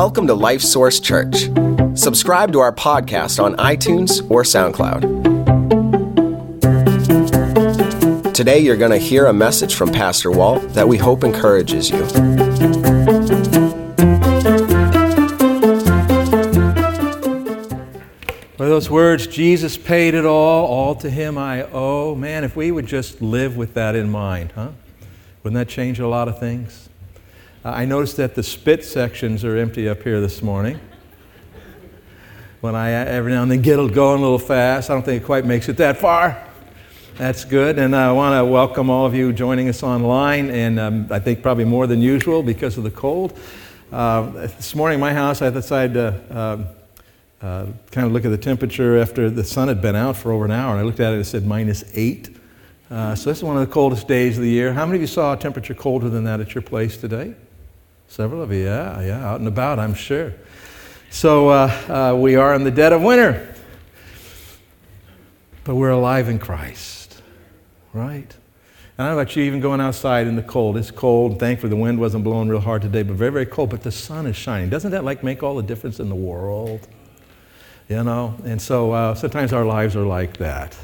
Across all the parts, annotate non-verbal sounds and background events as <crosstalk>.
Welcome to Life Source Church. Subscribe to our podcast on iTunes or SoundCloud. Today, you're going to hear a message from Pastor Walt that we hope encourages you. Well, those words, Jesus paid it all, all to him I owe. Man, if we would just live with that in mind, huh? Wouldn't that change a lot of things? Uh, I noticed that the spit sections are empty up here this morning. When I every now and then get it going a little fast, I don't think it quite makes it that far. That's good. And I want to welcome all of you joining us online, and um, I think probably more than usual because of the cold. Uh, this morning in my house, I decided to uh, uh, kind of look at the temperature after the sun had been out for over an hour, and I looked at it and it said minus eight. Uh, so this is one of the coldest days of the year. How many of you saw a temperature colder than that at your place today? Several of you, yeah, yeah, out and about, I'm sure. So uh, uh, we are in the dead of winter, but we're alive in Christ, right? And I don't know about you, even going outside in the cold. It's cold. Thankfully, the wind wasn't blowing real hard today, but very, very cold. But the sun is shining. Doesn't that like make all the difference in the world? You know? And so uh, sometimes our lives are like that,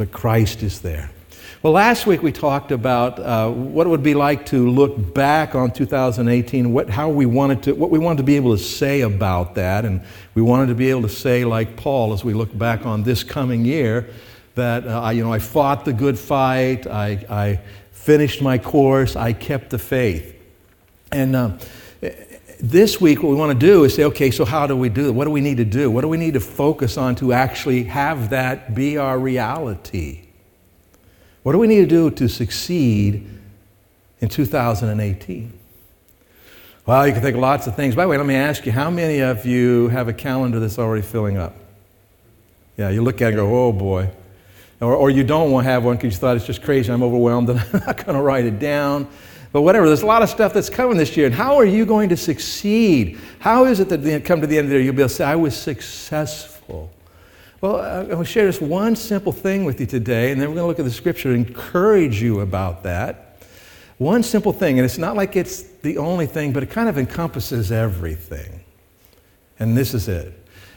but Christ is there. Well, last week we talked about uh, what it would be like to look back on 2018, what, how we wanted to, what we wanted to be able to say about that, and we wanted to be able to say, like Paul, as we look back on this coming year, that uh, you know I fought the good fight, I, I finished my course, I kept the faith, and. Uh, this week, what we want to do is say, okay, so how do we do it? What do we need to do? What do we need to focus on to actually have that be our reality? What do we need to do to succeed in 2018? Well, you can think of lots of things. By the way, let me ask you how many of you have a calendar that's already filling up? Yeah, you look at it and go, oh boy. Or, or you don't want to have one because you thought it's just crazy, I'm overwhelmed, and <laughs> I'm not going to write it down. But whatever, there's a lot of stuff that's coming this year. And how are you going to succeed? How is it that you come to the end of the year, you'll be able to say, I was successful? Well, uh, I'm going to share just one simple thing with you today, and then we're going to look at the scripture and encourage you about that. One simple thing, and it's not like it's the only thing, but it kind of encompasses everything. And this is it.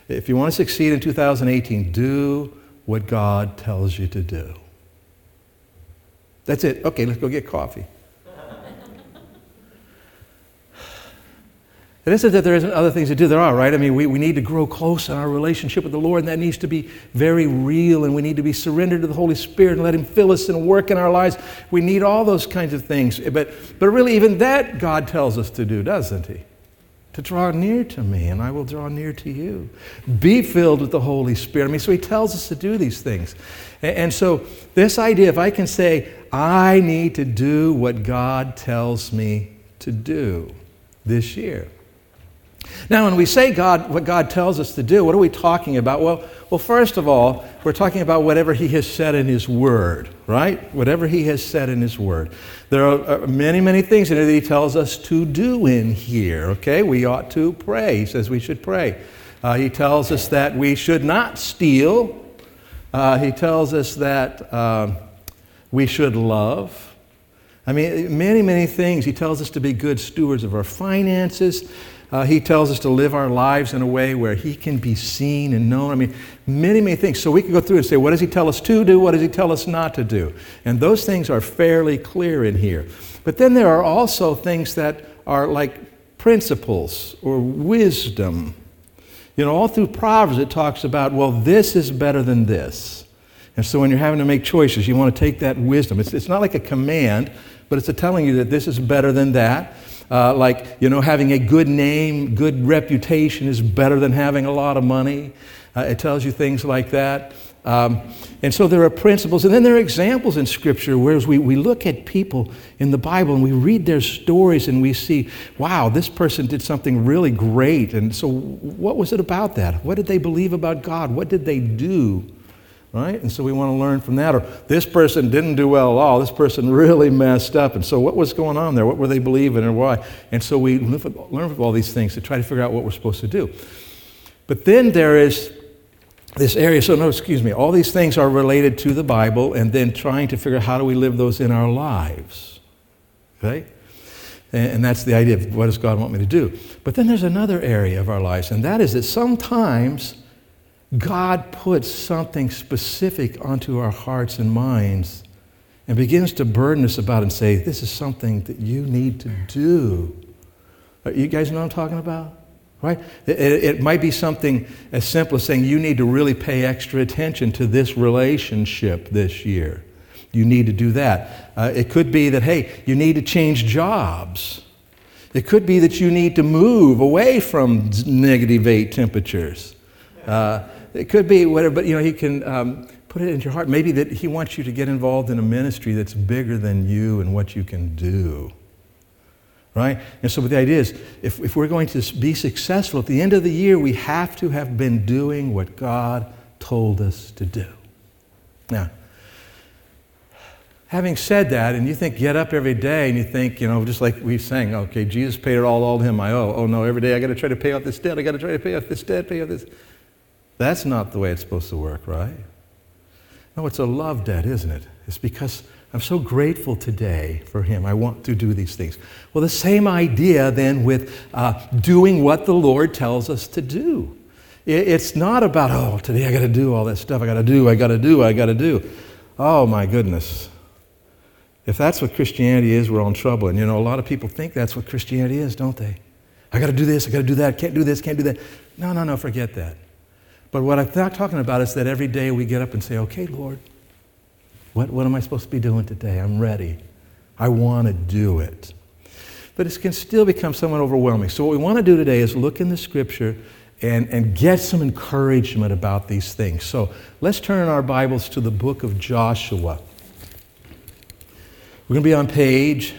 If you want to succeed in 2018, do what God tells you to do. That's it. Okay, let's go get coffee. It isn't that there isn't other things to do. There are, right? I mean, we, we need to grow close in our relationship with the Lord, and that needs to be very real, and we need to be surrendered to the Holy Spirit and let Him fill us and work in our lives. We need all those kinds of things. But, but really, even that God tells us to do, doesn't He? To draw near to me, and I will draw near to you. Be filled with the Holy Spirit. I mean, so He tells us to do these things. And, and so, this idea, if I can say, I need to do what God tells me to do this year. Now, when we say God, what God tells us to do, what are we talking about? Well, well, first of all, we're talking about whatever He has said in His Word, right? Whatever He has said in His Word. There are uh, many, many things in it that He tells us to do in here, okay? We ought to pray. He says we should pray. Uh, he tells us that we should not steal. Uh, he tells us that uh, we should love. I mean, many, many things. He tells us to be good stewards of our finances. Uh, he tells us to live our lives in a way where He can be seen and known. I mean, many, many things. So we can go through and say, what does He tell us to do? What does He tell us not to do? And those things are fairly clear in here. But then there are also things that are like principles or wisdom. You know, all through Proverbs it talks about, well, this is better than this. And so when you're having to make choices, you want to take that wisdom. It's, it's not like a command, but it's telling you that this is better than that. Uh, like, you know, having a good name, good reputation is better than having a lot of money. Uh, it tells you things like that. Um, and so there are principles, and then there are examples in Scripture, whereas we, we look at people in the Bible and we read their stories and we see, wow, this person did something really great. And so, what was it about that? What did they believe about God? What did they do? Right? And so we want to learn from that. Or this person didn't do well at all. This person really messed up. And so what was going on there? What were they believing and why? And so we learn from all these things to try to figure out what we're supposed to do. But then there is this area. So no, excuse me. All these things are related to the Bible, and then trying to figure out how do we live those in our lives. Okay. And that's the idea of what does God want me to do. But then there's another area of our lives, and that is that sometimes God puts something specific onto our hearts and minds and begins to burden us about and say, This is something that you need to do. You guys know what I'm talking about? Right? It, it, might be something as simple as saying, You need to really pay extra attention to this relationship this year. You need to do that. Uh, it could be that, hey, you need to change jobs. It could be that you need to move away from negative eight temperatures. Uh, it could be whatever, but you know, he can um, put it into your heart. Maybe that he wants you to get involved in a ministry that's bigger than you and what you can do. Right? And so the idea is if, if we're going to be successful at the end of the year, we have to have been doing what God told us to do. Now, having said that, and you think get up every day and you think, you know, just like we sang, okay, Jesus paid it all, all to him I owe. Oh no, every day I got to try to pay off this debt. I got to try to pay off this debt, pay off this. That's not the way it's supposed to work, right? No, it's a love debt, isn't it? It's because I'm so grateful today for him. I want to do these things. Well, the same idea then with uh, doing what the Lord tells us to do. It's not about, oh, today I got to do all that stuff. I got to do, I got to do, I got to do. Oh, my goodness. If that's what Christianity is, we're all in trouble. And you know, a lot of people think that's what Christianity is, don't they? I got to do this, I got to do that, can't do this, can't do that. No, no, no, forget that. But what I'm talking about is that every day we get up and say, okay, Lord, what, what am I supposed to be doing today? I'm ready. I want to do it. But it can still become somewhat overwhelming. So, what we want to do today is look in the scripture and, and get some encouragement about these things. So, let's turn our Bibles to the book of Joshua. We're going to be on page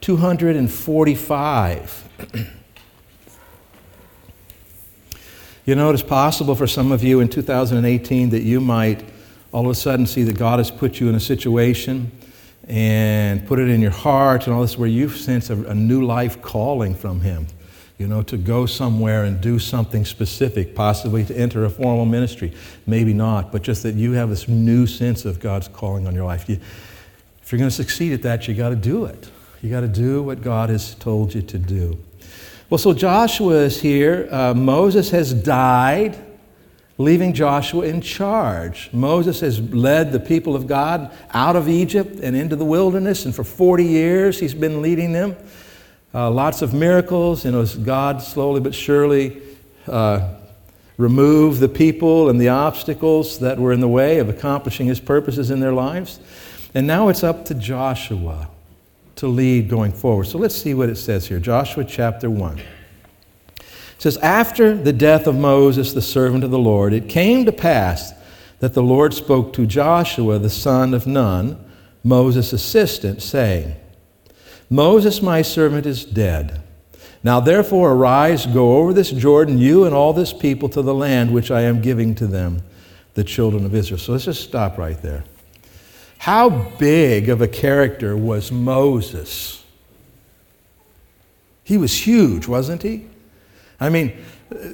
245. <clears throat> you know, it is possible for some of you in 2018 that you might all of a sudden see that God has put you in a situation and put it in your heart and all this where you sense a, a new life calling from Him. You know, to go somewhere and do something specific, possibly to enter a formal ministry. Maybe not, but just that you have this new sense of God's calling on your life. You, if you're going to succeed at that, you got to do it. You got to do what God has told you to do. Well, so Joshua is here. Uh, Moses has died, leaving Joshua in charge. Moses has led the people of God out of Egypt and into the wilderness, and for 40 years he's been leading them. Uh, lots of miracles, you know, as God slowly but surely uh, removed the people and the obstacles that were in the way of accomplishing his purposes in their lives. And now it's up to Joshua to lead going forward. So let's see what it says here. Joshua chapter 1. It says, After the death of Moses, the servant of the Lord, it came to pass that the Lord spoke to Joshua, the son of Nun, Moses' assistant, saying, Moses, my servant, is dead. Now therefore arise, go over this Jordan, you and all this people, to the land which I am giving to them, the children of Israel. So let's just stop right there. How big of a character was Moses? He was huge, wasn't he? I mean,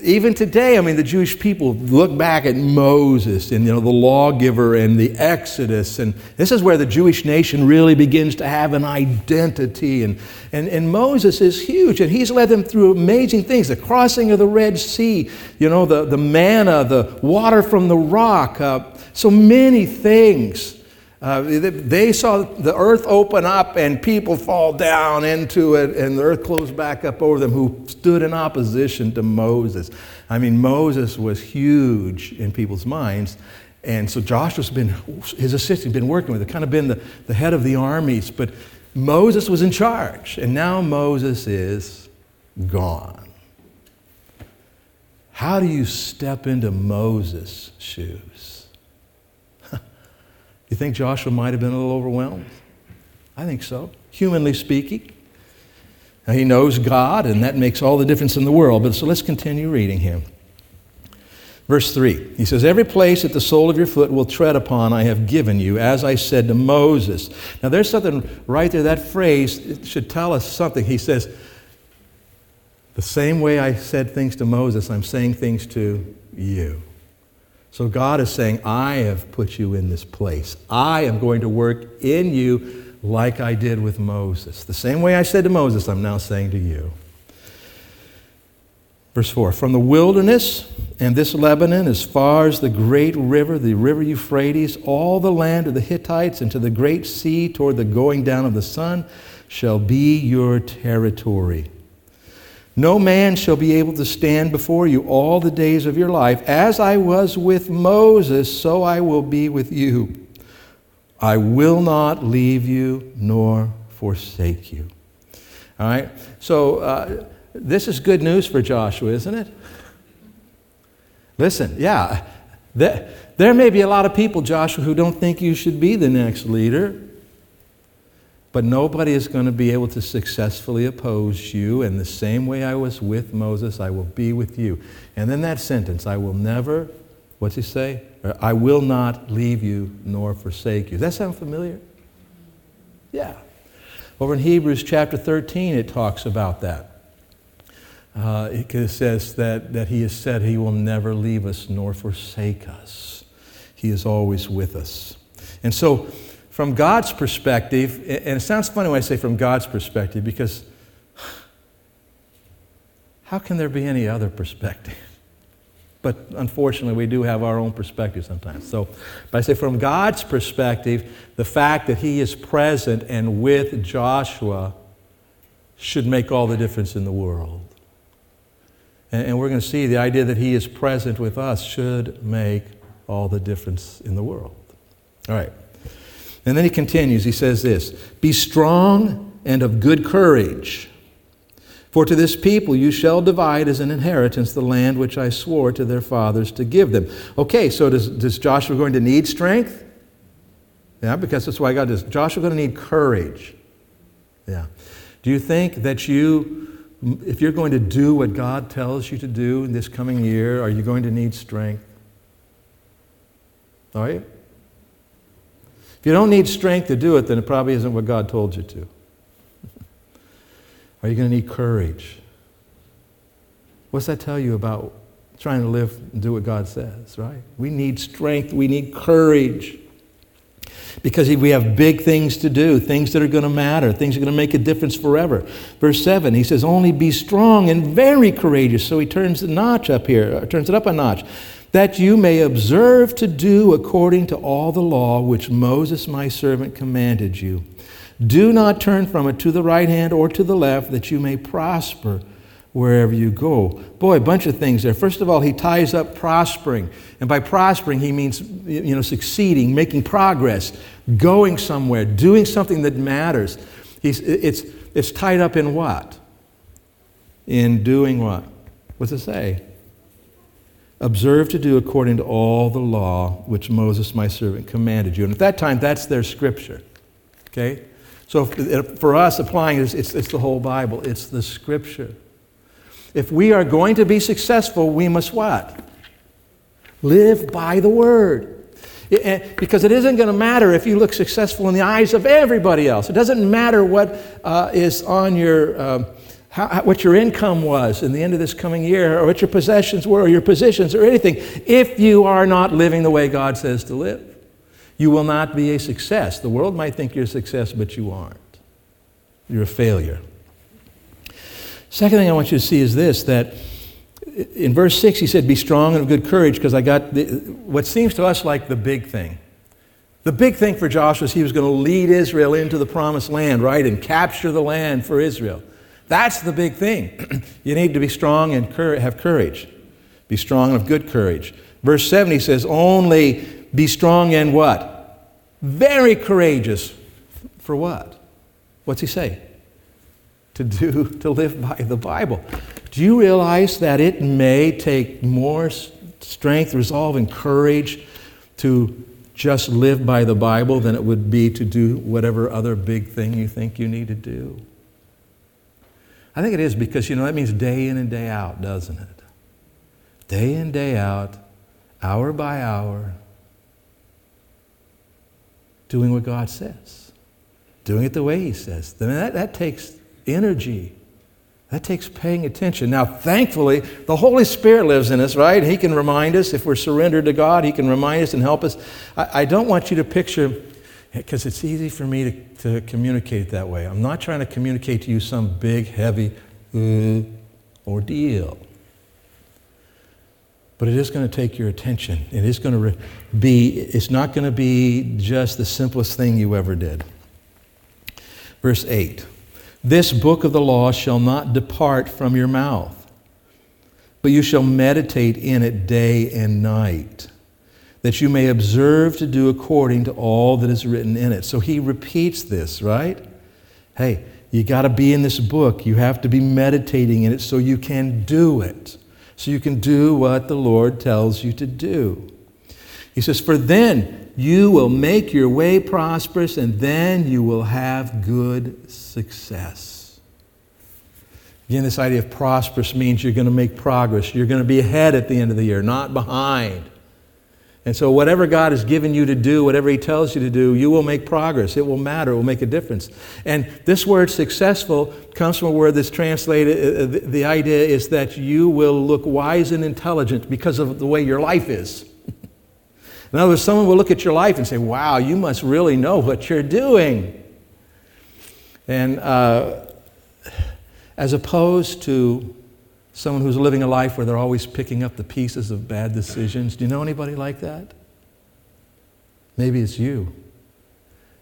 even today, I mean, the Jewish people look back at Moses and, you know, the lawgiver and the Exodus. And this is where the Jewish nation really begins to have an identity. And, and, and Moses is huge, and he's led them through amazing things the crossing of the Red Sea, you know, the, the manna, the water from the rock, uh, so many things. Uh, they saw the earth open up and people fall down into it, and the earth closed back up over them who stood in opposition to Moses. I mean, Moses was huge in people's minds. And so Joshua's been, his assistant, been working with it, kind of been the, the head of the armies. But Moses was in charge, and now Moses is gone. How do you step into Moses' shoes? You think Joshua might have been a little overwhelmed? I think so, humanly speaking. Now, he knows God, and that makes all the difference in the world. But so let's continue reading here. Verse 3, he says, Every place that the sole of your foot will tread upon, I have given you, as I said to Moses. Now, there's something right there, that phrase should tell us something. He says, The same way I said things to Moses, I'm saying things to you. So God is saying, I have put you in this place. I am going to work in you like I did with Moses. The same way I said to Moses, I'm now saying to you. Verse 4 From the wilderness and this Lebanon, as far as the great river, the river Euphrates, all the land of the Hittites, and to the great sea toward the going down of the sun, shall be your territory. No man shall be able to stand before you all the days of your life. As I was with Moses, so I will be with you. I will not leave you nor forsake you. All right? So, uh, this is good news for Joshua, isn't it? Listen, yeah, there, there may be a lot of people, Joshua, who don't think you should be the next leader, but nobody is going to be able to successfully oppose you. And the same way I was with Moses, I will be with you. And then that sentence, I will never, what's he say? I will not leave you nor forsake you. Does that sound familiar? Yeah. Over in Hebrews chapter 13, it talks about that. Uh, it says that, that he has said he will never leave us nor forsake us. He is always with us. And so, from God's perspective, and it sounds funny when I say from God's perspective because how can there be any other perspective? <laughs> But unfortunately, we do have our own perspective sometimes. So, but I say from God's perspective, the fact that He is present and with Joshua should make all the difference in the world. And, and we're going to see the idea that He is present with us should make all the difference in the world. All right. And then he continues, he says this Be strong and of good courage. For to this people you shall divide as an inheritance the land which I swore to their fathers to give them. Okay, so does, does Joshua going to need strength? Yeah, because that's why God does. Joshua going to need courage. Yeah. Do you think that you if you're going to do what God tells you to do in this coming year, are you going to need strength? Are you? If you don't need strength to do it, then it probably isn't what God told you to. are you going to need courage? What's that tell you about trying to live and do what God says, right? We need strength, we need courage because we have big things to do, things that are going to matter, things that are going to make a difference forever. Verse 7, he says, Only be strong and very courageous. So he turns the notch up here, turns it up a notch. That you may observe to do according to all the law which Moses my servant commanded you. Do not turn from it to the right hand or to the left, that you may prosper wherever you go. Boy, a bunch of things there. First of all, he ties up prospering. And by prospering, he means, you know, succeeding, making progress, going somewhere, doing something that matters. He's, it's, it's tied up in what? In doing what? What's it say? Observe to do according to all the law which Moses, my servant, commanded you. And at that time, that's their scripture. Okay? So for us, applying this, it's, it's the whole Bible, it's the scripture. If we are going to be successful, we must what? Live by the word. It, because it isn't going to matter if you look successful in the eyes of everybody else. It doesn't matter what uh, is on your, uh, how, what your income was in the end of this coming year, or what your possessions were, or your positions, or anything. If you are not living the way God says to live, you will not be a success. The world might think you're a success, but you aren't. You're a failure. Second thing I want you to see is this that in verse 6 he said, Be strong and of good courage, because I got the, what seems to us like the big thing. The big thing for Joshua is he was going to lead Israel into the promised land, right, and capture the land for Israel. That's the big thing. <clears throat> you need to be strong and cur- have courage. Be strong and of good courage. Verse 7 he says, Only be strong and what? Very courageous. For what? What's he say? to do to live by the Bible. Do you realize that it may take more strength, resolve, and courage to just live by the Bible than it would be to do whatever other big thing you think you need to do? I think it is because, you know, that means day in and day out, doesn't it? Day in, day out, hour by hour, doing what God says, doing it the way He says. I mean, that, that takes energy. That takes paying attention. Now, thankfully, the Holy Spirit lives in us, right? He can remind us if we're surrendered to God, He can remind us and help us. I, I don't want you to picture, because it's easy for me to, to communicate that way. I'm not trying to communicate to you some big, heavy uh, ordeal. But it is going to take your attention. It is going to be, it's not going to be just the simplest thing you ever did. Verse 8 This book of the law shall not depart from your mouth, but you shall meditate in it day and night that you may observe to do according to all that is written in it. So he repeats this, right? Hey, you got to be in this book. You have to be meditating in it so you can do it. So you can do what the Lord tells you to do. He says, For then you will make your way prosperous, and then you will have good success. Again, this idea of prosperous means you're going to make progress. You're going to be ahead at the end of the year, not behind. And so, whatever God has given you to do, whatever He tells you to do, you will make progress. It will matter. It will make a difference. And this word successful comes from a word that's translated, uh, uh, the idea is that you will look wise and intelligent because of the way your life is. <laughs> In other words, someone will look at your life and say, wow, you must really know what you're doing. And uh, as opposed to someone who's living a life where they're always picking up the pieces of bad decisions. Do you know anybody like that? Maybe it's you.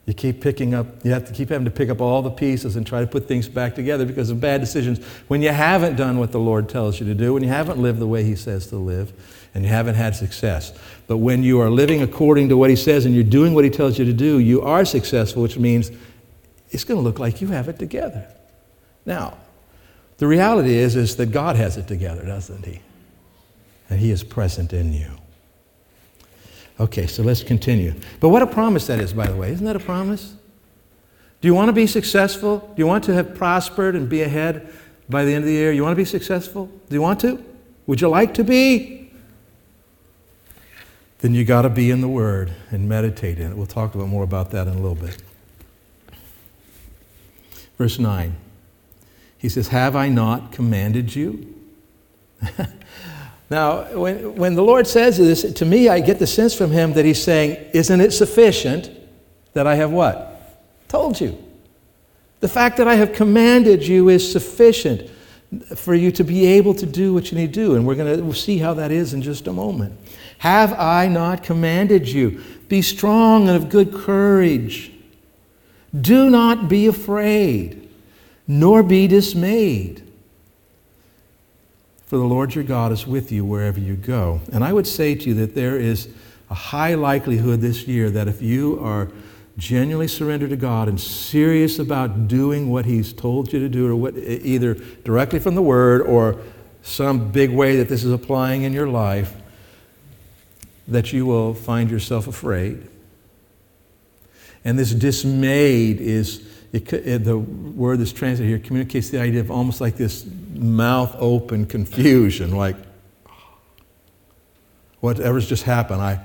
You keep picking up, you have to keep having to pick up all the pieces and try to put things back together because of bad decisions when you haven't done what the Lord tells you to do, when you haven't lived the way He says to live, and you haven't had success. But when you are living according to what He says and you're doing what He tells you to do, you are successful, which means it's going to look like you have it together. Now, the reality is, is that God has it together, doesn't He? And He is present in you. Okay, so let's continue. But what a promise that is, by the way. Isn't that a promise? Do you want to be successful? Do you want to have prospered and be ahead by the end of the year? You want to be successful? Do you want to? Would you like to be? Then you got to be in the Word and meditate in it. We'll talk a about more about that in a little bit. Verse 9. He says, Have I not commanded you? <laughs> now, when, when the Lord says this, to me, I get the sense from him that he's saying, Isn't it sufficient that I have what? Told you. The fact that I have commanded you is sufficient for you to be able to do what you need to do. And we're going to see how that is in just a moment. Have I not commanded you? Be strong and of good courage. Do not be afraid nor be dismayed. For the Lord your God is with you wherever you go. And I would say to you that there is a high likelihood this year that if you are genuinely surrendered to God and serious about doing what He's told you to do, or what, either directly from the Word or some big way that this is applying in your life, that you will find yourself afraid. And this dismayed is it, it, the word that's translated here communicates the idea of almost like this mouth open confusion, like whatever's just happened, I,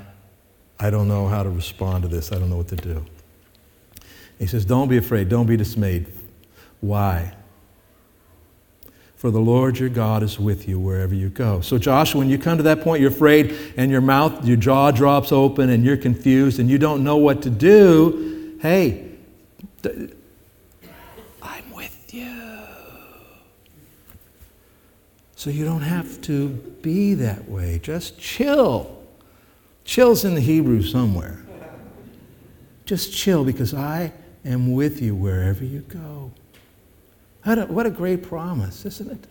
I don't know how to respond to this. I don't know what to do. He says, Don't be afraid, don't be dismayed. Why? For the Lord your God is with you wherever you go. So, Joshua, when you come to that point, you're afraid and your mouth, your jaw drops open and you're confused and you don't know what to do. Hey, So you don't have to be that way. Just chill. Chill's in the Hebrew somewhere. Just chill because I am with you wherever you go. What a great promise, isn't it?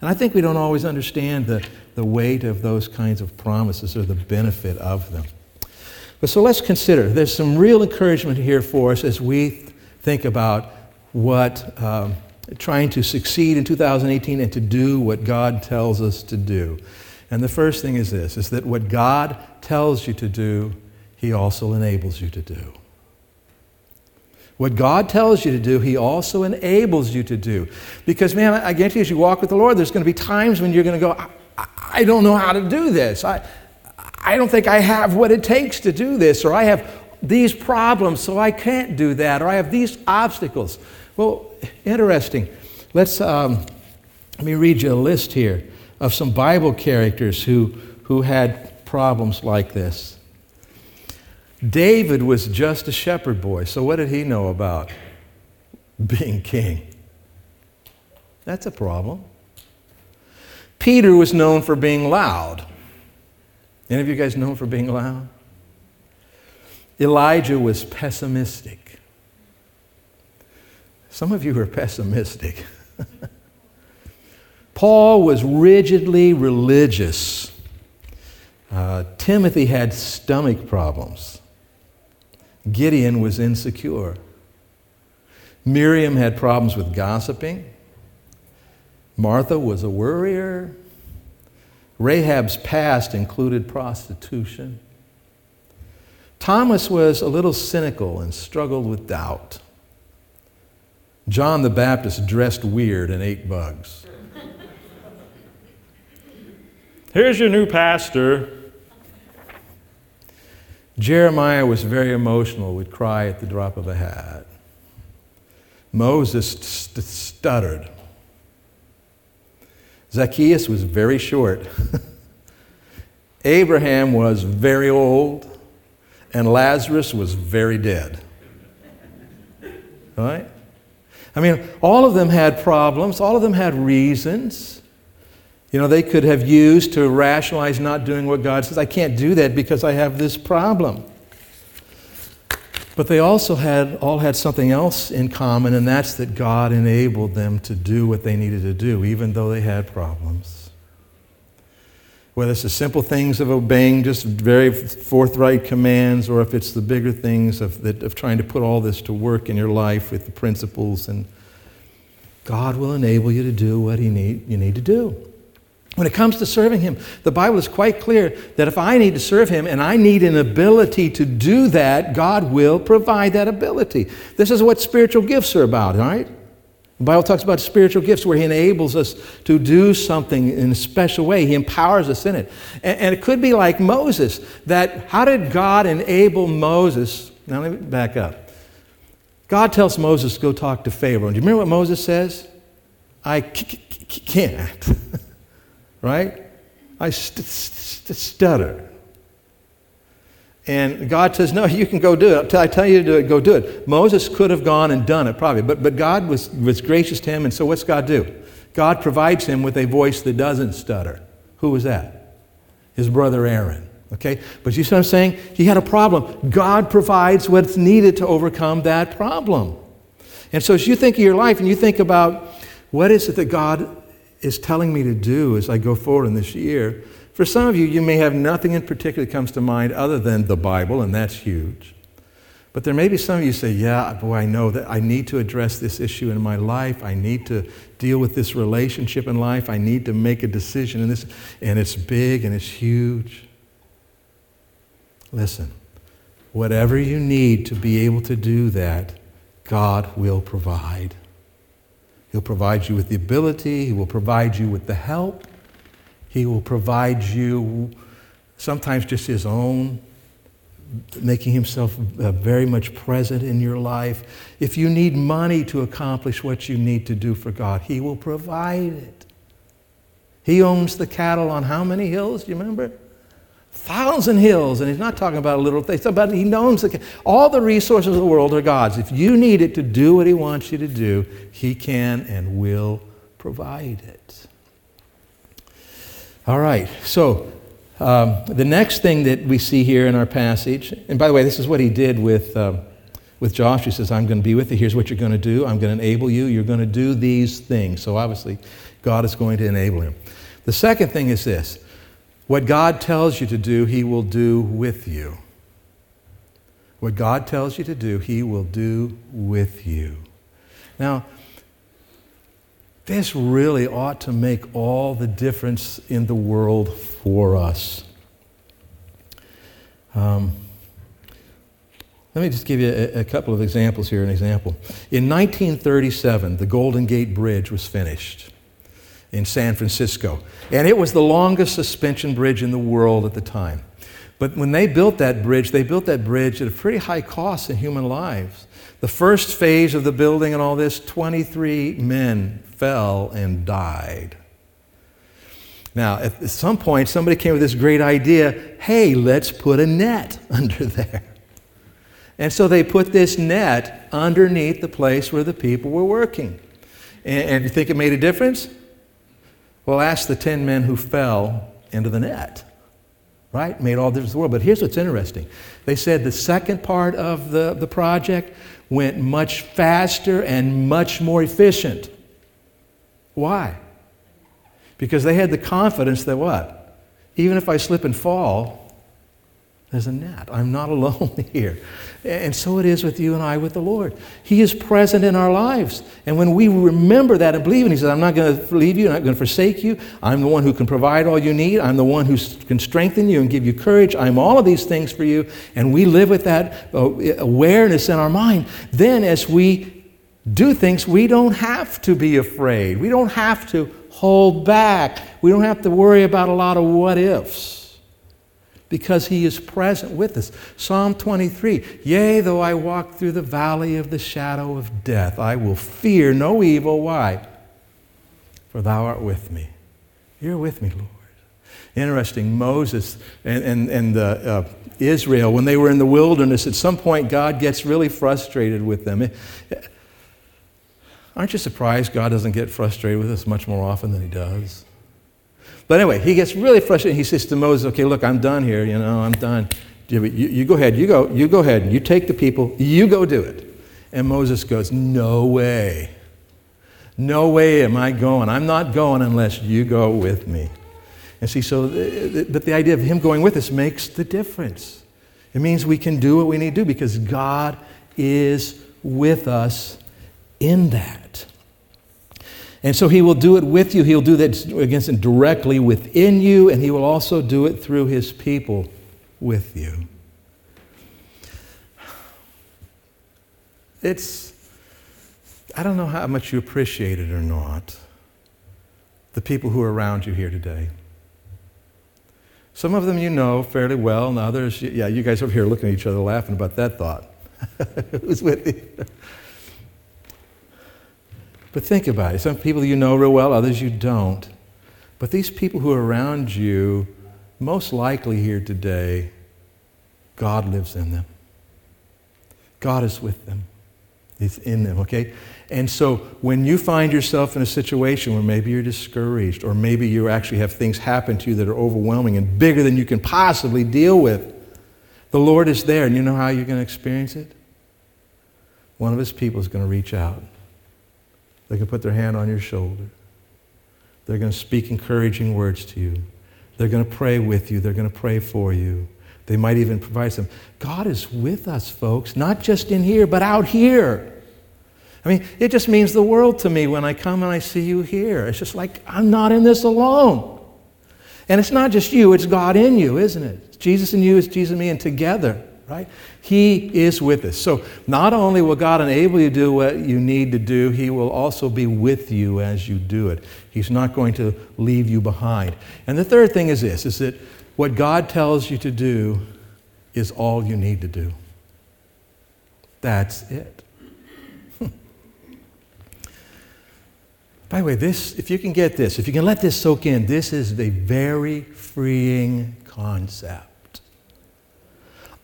And I think we don't always understand the, the weight of those kinds of promises or the benefit of them. But so let's consider there's some real encouragement here for us as we think about what um, trying to succeed in 2018 and to do what God tells us to do. And the first thing is this is that what God tells you to do, he also enables you to do. What God tells you to do, He also enables you to do. Because, man, I guarantee you, as you walk with the Lord, there's going to be times when you're going to go, I, I don't know how to do this. I, I don't think I have what it takes to do this, or I have these problems, so I can't do that, or I have these obstacles. Well, interesting. Let's um, let me read you a list here of some Bible characters who, who had problems like this. David was just a shepherd boy, so what did he know about being king? That's a problem. Peter was known for being loud. Any of you guys known for being loud? Elijah was pessimistic. Some of you are pessimistic. <laughs> Paul was rigidly religious. Uh, Timothy had stomach problems. Gideon was insecure. Miriam had problems with gossiping. Martha was a worrier. Rahab's past included prostitution. Thomas was a little cynical and struggled with doubt. John the Baptist dressed weird and ate bugs. Here's your new pastor. Jeremiah was very emotional, would cry at the drop of a hat. Moses st- stuttered. Zacchaeus was very short. <laughs> Abraham was very old, and Lazarus was very dead. Right? I mean, all of them had problems, all of them had reasons. You know, they could have used to rationalize not doing what God says. I can't do that because I have this problem. But they also had all had something else in common, and that's that God enabled them to do what they needed to do, even though they had problems. Whether it's the simple things of obeying just very forthright commands, or if it's the bigger things of, that, of trying to put all this to work in your life with the principles, and God will enable you to do what he need, you need to do. When it comes to serving Him, the Bible is quite clear that if I need to serve Him and I need an ability to do that, God will provide that ability. This is what spiritual gifts are about, right? The Bible talks about spiritual gifts where He enables us to do something in a special way. He empowers us in it. And, and it could be like Moses, that how did God enable Moses? Now let me back up. God tells Moses to go talk to Pharaoh. And Do you remember what Moses says? I can't. <laughs> right? I st- st- stutter. And God says, No, you can go do it. I tell you to do it, go do it. Moses could have gone and done it probably, but, but God was, was gracious to him, and so what's God do? God provides him with a voice that doesn't stutter. Who was that? His brother Aaron. Okay? But you see what I'm saying? He had a problem. God provides what's needed to overcome that problem. And so as you think of your life and you think about what is it that God is telling me to do as I go forward in this year. For some of you, you may have nothing in particular that comes to mind other than the Bible, and that's huge. But there may be some of you say, Yeah, boy, I know that I need to address this issue in my life. I need to deal with this relationship in life. I need to make a decision in this. And it's big and it's huge. Listen, whatever you need to be able to do that, God will provide. He'll provide you with the ability, He will provide you with the help, He will provide you sometimes just His own, making Himself uh, very much present in your life. If you need money to accomplish what you need to do for God, He will provide it. He owns the cattle on how many hills? Do you remember? thousand hills, and he's not talking about a little thing. About he knows that all the resources of the world are God's. If you need it to do what he wants you to do, he can and will provide it. All right, so um, the next thing that we see here in our passage, and by the way, this is what he did with, uh, with Josh. He says, I'm going to be with you. Here's what you're going to do. I'm going to enable you. You're going to do these things. So obviously, God is going to enable him. The second thing is this what God tells you to do, He will do with you. What God tells you to do, He will do with you. Now, this really ought to make all the difference in the world for us. Um, let me just give you a, a, couple of examples here. An example. In 1937, the Golden Gate Bridge was finished in San Francisco. And it was the longest suspension bridge in the world at the time. But when they built that bridge, they built that bridge at a pretty high cost in human lives. The first phase of the building and all this, 23 men fell and died. Now, at some point, somebody came with this great idea hey, let's put a net <laughs> under there. And so they put this net underneath the place where the people were working. And, and you think it made a difference? Well, ask the 10 men who fell into the net, right? Made all the difference in the world. But here's what's interesting they said the second part of the, the project went much faster and much more efficient. Why? Because they had the confidence that what? Even if I slip and fall, there's a net. I'm not <laughs> alone here. And so it is with you and I with the Lord. He is present in our lives. And when we remember that and believe, and He says, I'm not going to leave you, I'm not going to forsake you. I'm the one who can provide all you need. I'm the one who can strengthen you and give you courage. I'm all of these things for you. And we live with that uh, awareness in our mind. Then, as we do things, we don't have to be afraid. We don't have to hold back. We don't have to worry about a lot of what ifs because he is present with us. Psalm 23 Yea, though I walk through the valley of the shadow of death, I will fear no evil. Why? For thou art with me. You're with me, Lord. Interesting, Moses and, and, and uh, Israel, when they were in the wilderness, at some point God gets really frustrated with them. Aren't you surprised God doesn't get frustrated with us much more often than He does? But anyway, he gets really frustrated. He says to Moses, Okay, look, I'm done here. You know, I'm done. You, you, go ahead. You go, you go ahead. You take the people. You go do it. And Moses goes, No way. No way am I going. I'm not going unless you go with me. And see, so, but the idea of him going with us makes the difference. It means we can do what we need to do because God is with us in that. And so he will do it with you. He'll do that against it directly within you, and he will also do it through his people with you. It's, I don't know how much you appreciate it or not, the people who are around you here today. Some of them you know fairly well, and others, yeah, you guys over here looking at each other laughing about that thought. <laughs> Who's with you? But think about it. Some people you know real well, others you don't. But these people who are around you, most likely here today, God lives in them. God is with them. He's in them, okay? And so when you find yourself in a situation where maybe you're discouraged, or maybe you actually have things happen to you that are overwhelming and bigger than you can possibly deal with, the Lord is there. And you know how you're going to experience it? One of His people is going to reach out they can put their hand on your shoulder. They're going to speak encouraging words to you. They're going to pray with you. They're going to pray for you. They might even provide some. God is with us, folks, not just in here, but out here. I mean, it just means the world to me when I come and I see you here. It's just like I'm not in this alone. And it's not just you, it's God in you, isn't it? It's Jesus in you, it's Jesus in me, and together right? He is with us. So not only will God enable you to do what you need to do, He will also be with you as you do it. He's not going to leave you behind. And the third thing is this, is that what God tells you to do is all you need to do. That's it. Hmm. By the way, this, if you can get this, if you can let this soak in, this is a very freeing concept.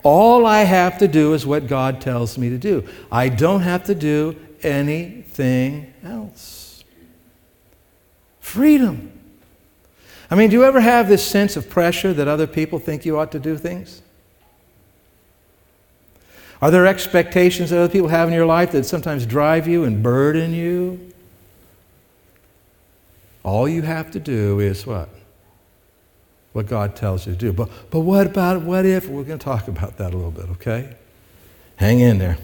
All I have to do is what God tells me to do. I don't have to do anything else. Freedom. I mean, do you ever have this sense of pressure that other people think you ought to do things? Are there expectations that other people have in your life that sometimes drive you and burden you? All you have to do is what? What God tells you to do. But, but what about what if? We're going to talk about that a little bit, okay? Hang in there.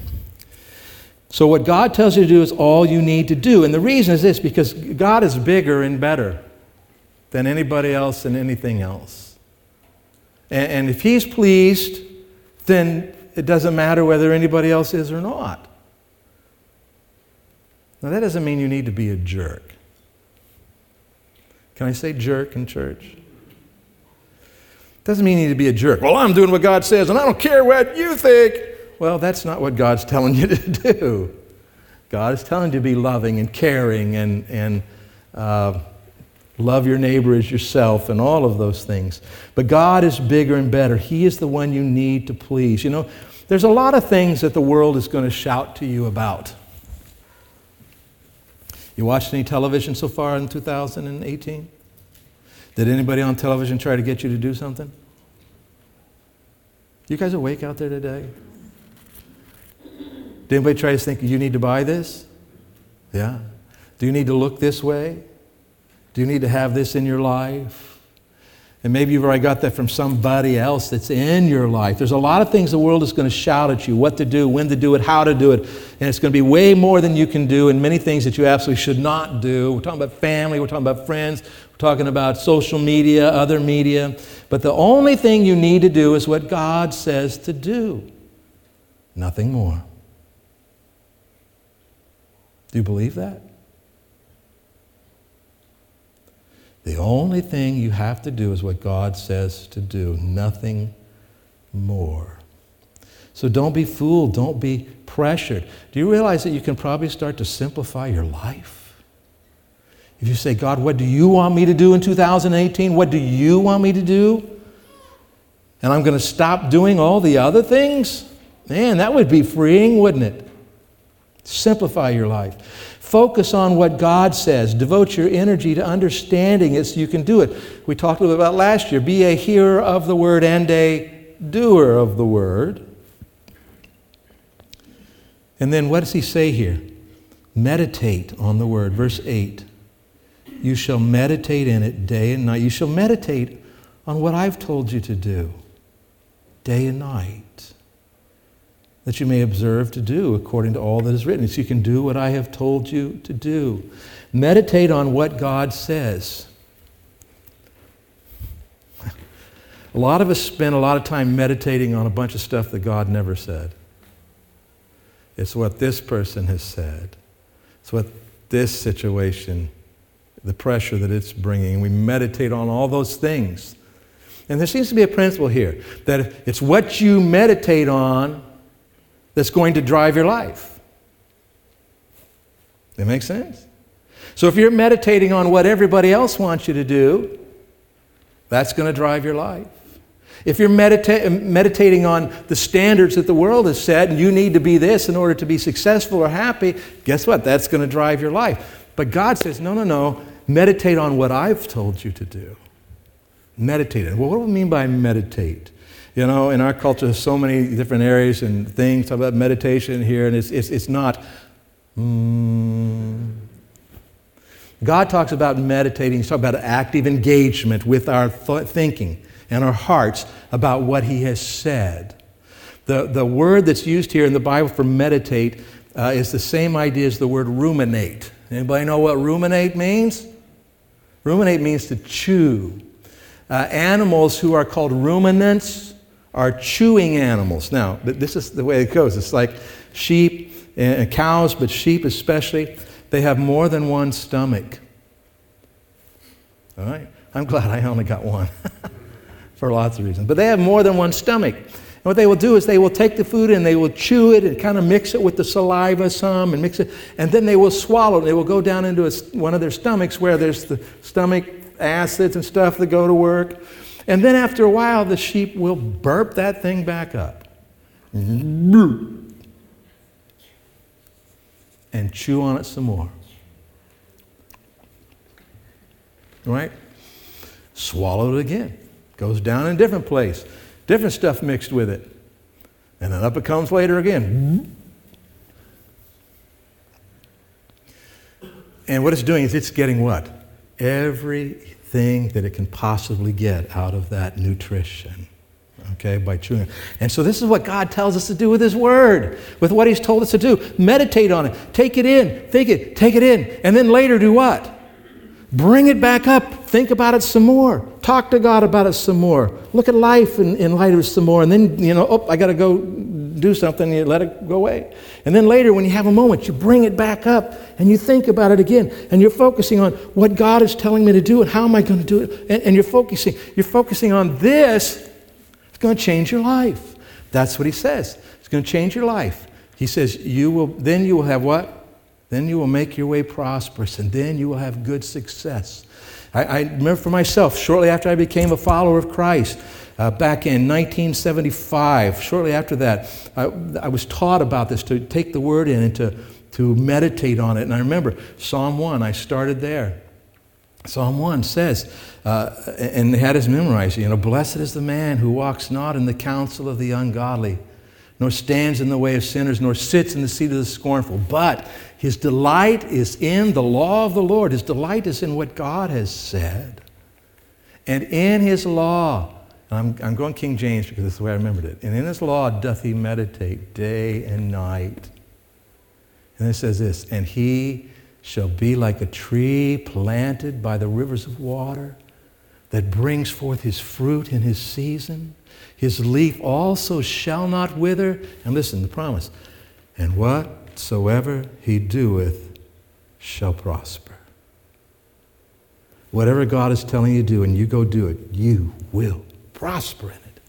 So, what God tells you to do is all you need to do. And the reason is this because God is bigger and better than anybody else and anything else. And, and if He's pleased, then it doesn't matter whether anybody else is or not. Now, that doesn't mean you need to be a jerk. Can I say jerk in church? Doesn't mean you need to be a jerk. Well, I'm doing what God says, and I don't care what you think. Well, that's not what God's telling you <laughs> to do. God is telling you to be loving and caring and, and uh, love your neighbor as yourself and all of those things. But God is bigger and better. He is the one you need to please. You know, There's a lot of things that the world is going to shout to you about. You watched any television so far in 2018? Did anybody on television try to get you to do something? You guys awake out there today? Did anybody try to think you need to buy this? Yeah. Do you need to look this way? Do you need to have this in your life? And maybe you've already got that from somebody else that's in your life. There's a lot of things the world is going to shout at you what to do, when to do it, how to do it. And it's going to be way more than you can do, and many things that you absolutely should not do. We're talking about family, we're talking about friends, talking about social media, other media. But the only thing you need to do is what God says to do, nothing more. Do you believe that? The only thing you have to do is what God says to do, nothing more. So don't be fooled, don't be pressured. Do you realize that you can probably start to simplify your life? If you say, God, what do you want me to do in 2018? What do you want me to do? And I'm going to stop doing all the other things? Man, that would be freeing, wouldn't it? Simplify your life. Focus on what God says. Devote your energy to understanding it so you can do it. We talked a little bit about last year. Be a hearer of the word and a doer of the word. And then what does he say here? Meditate on the word. Verse 8. You shall meditate in it day and night. You shall meditate on what I've told you to do day and night that you may observe to do according to all that is written, so you can do what I have told you to do. Meditate on what God says. A lot of us spend a lot of time meditating on a bunch of stuff that God never said. It's what this person has said. It's what this situation, the pressure that it's bringing. We meditate on all those things. And there seems to be a principle here that it's what you meditate on that's going to drive your life. That makes sense? So if you're meditating on what everybody else wants you to do, that's going to drive your life. If you're medita- meditating on the standards that the world has set and you need to be this in order to be successful or happy, guess what? That's going to drive your life. But God says, no, no, no, meditate on what I've told you to do. Meditate. Well, what do we mean by meditate? You know, in our culture, there's so many different areas and things. Talk about meditation here, and it's, it's, it's not. Mm. God talks about meditating. He's talking about active engagement with our th- thinking and our hearts about what He has said. The, the word that's used here in the Bible for meditate uh, is the same idea as the word ruminate. Anybody know what ruminate means? Ruminate means to chew. Uh, animals who are called ruminants are chewing animals. Now, this is the way it goes. It's like sheep and cows, but sheep especially, they have more than one stomach. All right? I'm glad I only got one <laughs> for lots of reasons. But they have more than one stomach. What they will do is they will take the food and they will chew it and kind of mix it with the saliva some and mix it, and then they will swallow it. They will go down into a, one of their stomachs where there's the stomach acids and stuff that go to work. And then after a while, the sheep will burp that thing back up and chew on it some more. Right? Swallow it again. Goes down in a different place. Different stuff mixed with it. And then up it comes later again. And what it's doing is it's getting what? Everything that it can possibly get out of that nutrition. Okay, by chewing it. And so, this is what God tells us to do with His Word, with what He's told us to do. Meditate on it, take it in, think it, take it in, and then later do what? Bring it back up, think about it some more, talk to God about it some more, look at life in, in light of it some more, and then, you know, oh, I got to go do something, you let it go away. And then later, when you have a moment, you bring it back up and you think about it again. And you're focusing on what God is telling me to do and how am I going to do it. And, and you're focusing, you're focusing on this. It's going to change your life. That's what he says. It's going to change your life. He says, you will, then you will have what? Then you will make your way prosperous, and then you will have good success. I, I remember for myself, shortly after I became a follower of Christ, Uh, back in 1975, shortly after that, I, I was taught about this to take the word in and to, to meditate on it. And I remember Psalm 1, I started there. Psalm 1 says, uh, and they had us memorize, you know, blessed is the man who walks not in the counsel of the ungodly, nor stands in the way of sinners, nor sits in the seat of the scornful. But his delight is in the law of the Lord. His delight is in what God has said. And in his law, I'm, I'm going King James because that's the way I remembered it. And in his law doth he meditate day and night. And it says this, and he shall be like a tree planted by the rivers of water that brings forth his fruit in his season. His leaf also shall not wither. And listen, the promise. And whatsoever he doeth shall prosper. Whatever God is telling you to do and you go do it, you will prosper in it.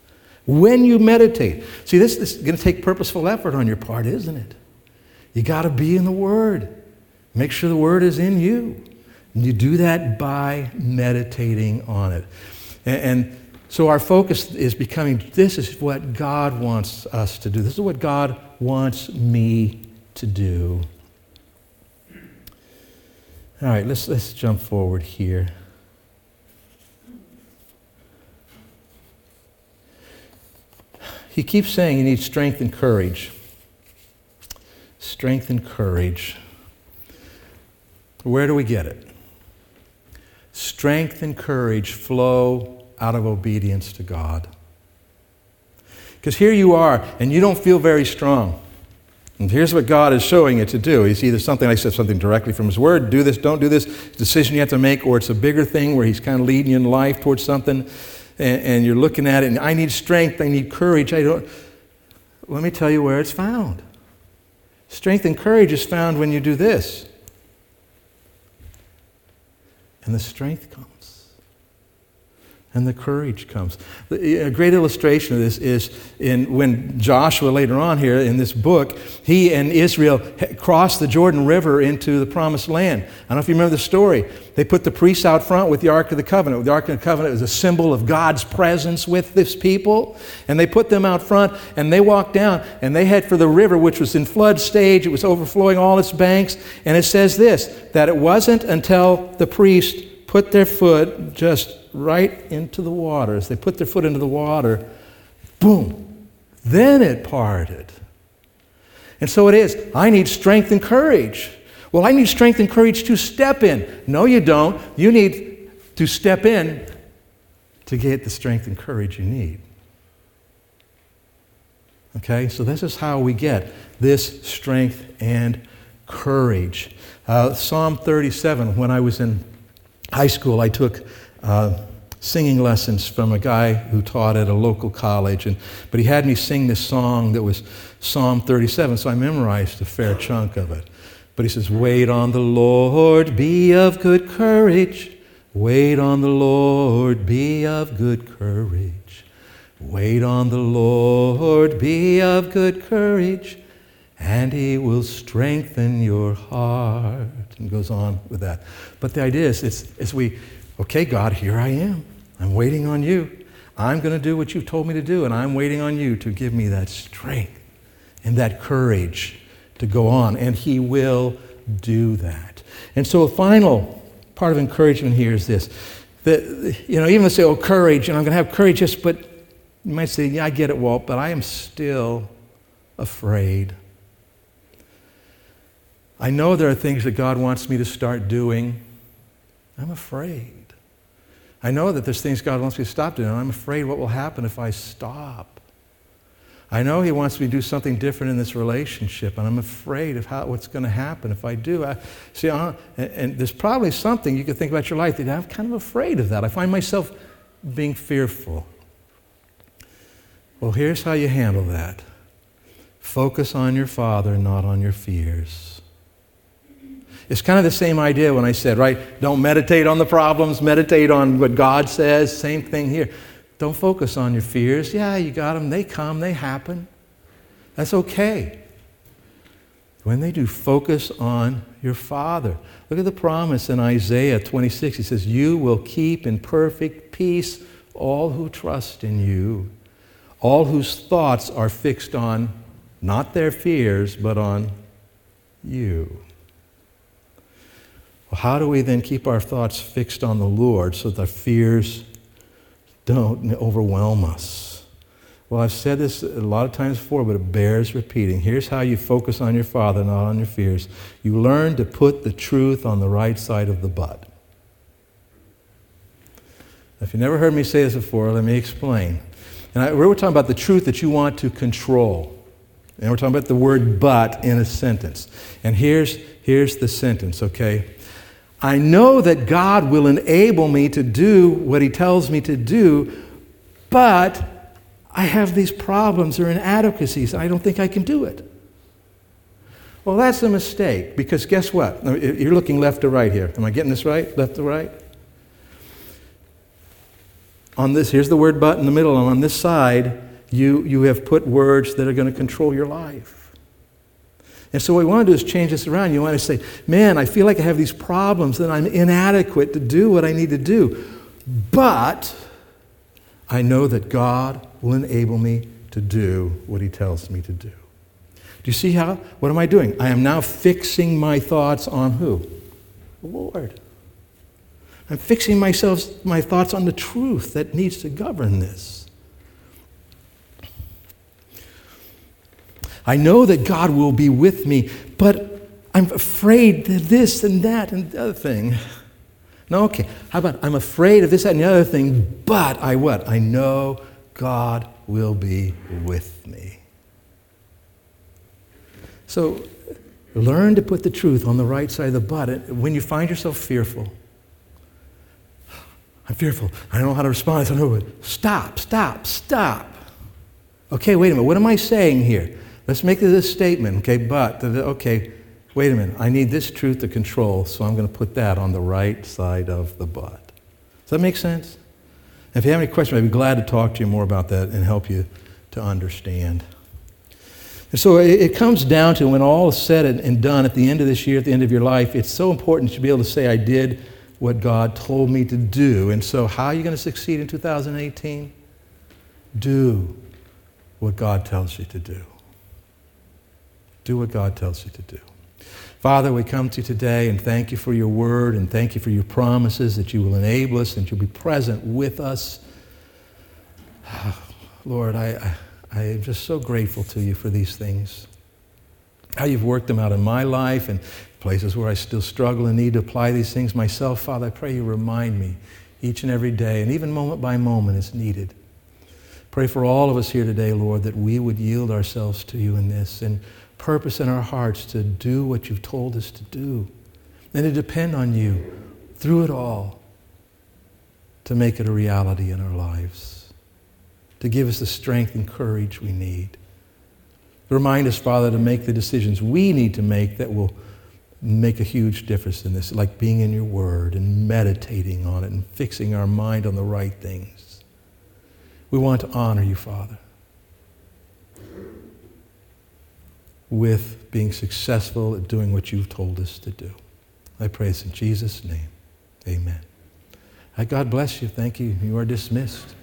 When you meditate. See, this, this is going to take purposeful effort on your part, isn't it? You got to be in the Word. Make sure the Word is in you. And you do that by meditating on it. And, and so our focus is becoming this is what God wants us to do. This is what God wants me to do. All right, let's, let's jump forward here. He keeps saying you need strength and courage. Strength and courage. Where do we get it? Strength and courage flow out of obedience to God. Because here you are, and you don't feel very strong. And here's what God is showing it to do. It's either something, I said something directly from His Word, do this, don't do this, decision you have to make, or it's a bigger thing where He's kind of leading you in life towards something, and, and you're looking at it, and I need strength, I need courage. I don't. Let me tell you where it's found. Strength and courage is found when you do this and the strength comes. And the courage comes. A great illustration of this is in when Joshua later on here in this book, he and Israel crossed the Jordan River into the promised land. I don't know if you remember the story. They put the priests out front with the Ark of the Covenant. The Ark of the Covenant was a symbol of God's presence with this people. And they put them out front and they walked down and they head for the river, which was in flood stage. It was overflowing all its banks. And it says this that it wasn't until the priest put their foot just right into the water. As they put their foot into the water, boom, then it parted. And so it is. I need strength and courage. Well, I need strength and courage to step in. No, you don't. You need to step in to get the strength and courage you need. Okay, so this is how we get this strength and courage. Uh, Psalm 37, when I was in high school, I took uh, singing lessons from a guy who taught at a local college. And, but he had me sing this song that was Psalm 37, so I memorized a fair chunk of it. But he says, Wait on the Lord, be of good courage. Wait on the Lord, be of good courage. Wait on the Lord, be of good courage, and he will strengthen your heart. And goes on with that. But the idea is, it's, it's we, okay, God, here I am. I'm waiting on you. I'm going to do what you've told me to do, and I'm waiting on you to give me that strength and that courage to go on. And He will do that. And so, a final part of encouragement here is this that, you know, even say, oh, courage, and I'm going to have courage, just, but you might say, yeah, I get it, Walt, but I am still afraid. I know there are things that God wants me to start doing. I'm afraid. I know that there's things God wants me to stop doing. And I'm afraid what will happen if I stop. I know He wants me to do something different in this relationship, and I'm afraid of how, what's going to happen if I do. I, see, uh, and, and, there's probably something you could think about your life that I'm kind of afraid of that. I find myself being fearful. Well, here's how you handle that focus on your Father, not on your fears. It's kind of the same idea when I said, right? Don't meditate on the problems, meditate on what God says. Same thing here. Don't focus on your fears. Yeah, you got them. They come, they happen. That's okay. When they do, focus on your Father. Look at the promise in Isaiah 26. He says, You will keep in perfect peace all who trust in you, all whose thoughts are fixed on not their fears, but on you. Well, how do we then keep our thoughts fixed on the Lord so that our fears don't overwhelm us? Well, I've said this a lot of times before, but it bears repeating. Here's how you focus on your Father, not on your fears. You learn to put the truth on the right side of the but. If you never heard me say this before, let me explain. And I, we're talking about the truth that you want to control. And we're talking about the word but in a sentence. And here's, here's the sentence, okay? I know that God will enable me to do what He tells me to do, but I have these problems or inadequacies. I don't think I can do it. Well, that's a mistake because guess what? You're looking left to right here. Am I getting this right? Left to right? On this, here's the word but in the middle, and on this side, you, you have put words that are going to control your life. And so what we want to do is change this around. You want to say, man, I feel like I have these problems and I'm inadequate to do what I need to do. But I know that God will enable me to do what He tells me to do. Do you see how? What am I doing? I am now fixing my thoughts on who? The Lord. I'm fixing myself, my thoughts on the truth that needs to govern this. I know that God will be with me, but I'm afraid that this and that and the other thing. No, okay. How about I'm afraid of this, that, and the other thing, but I what? I know God will be with me. So learn to put the truth on the right side of the but. When you find yourself fearful, I'm fearful. I don't know how to respond. I don't know what. Stop, stop, stop. Okay, wait a minute. What am I saying here? Let's make this statement, okay, but, okay, wait a minute. I need this truth to control, so I'm going to put that on the right side of the but. Does that make sense? if you have any questions, I'd be glad to talk to you more about that and help you to understand. And so it, comes down to when all is said and done at the end of this year, at the end of your life, it's so important to be able to say, I did what God told me to do. And so, how are you going to succeed in 2018? Do what God tells you to do. Do what God tells you to do. Father, we come to you today and thank you for your word and thank you for your promises that you will enable us and you'll be present with us. <sighs> Lord, I, I, I am just so grateful to you for these things. How you've worked them out in my life and places where I still struggle and need to apply these things myself. Father, I pray you remind me each and every day and even moment by moment as needed. Pray for all of us here today, Lord, that we would yield ourselves to you in this and purpose in our hearts to do what you've told us to do and to depend on you through it all to make it a reality in our lives, to give us the strength and courage we need. Remind us, Father, to make the decisions we need to make that will make a huge difference in this, like being in your word and meditating on it and fixing our mind on the right things. We want to honor you, Father. With being successful at doing what you've told us to do. I pray this in Jesus' name. Amen. Uh, God bless you. Thank you. You are dismissed.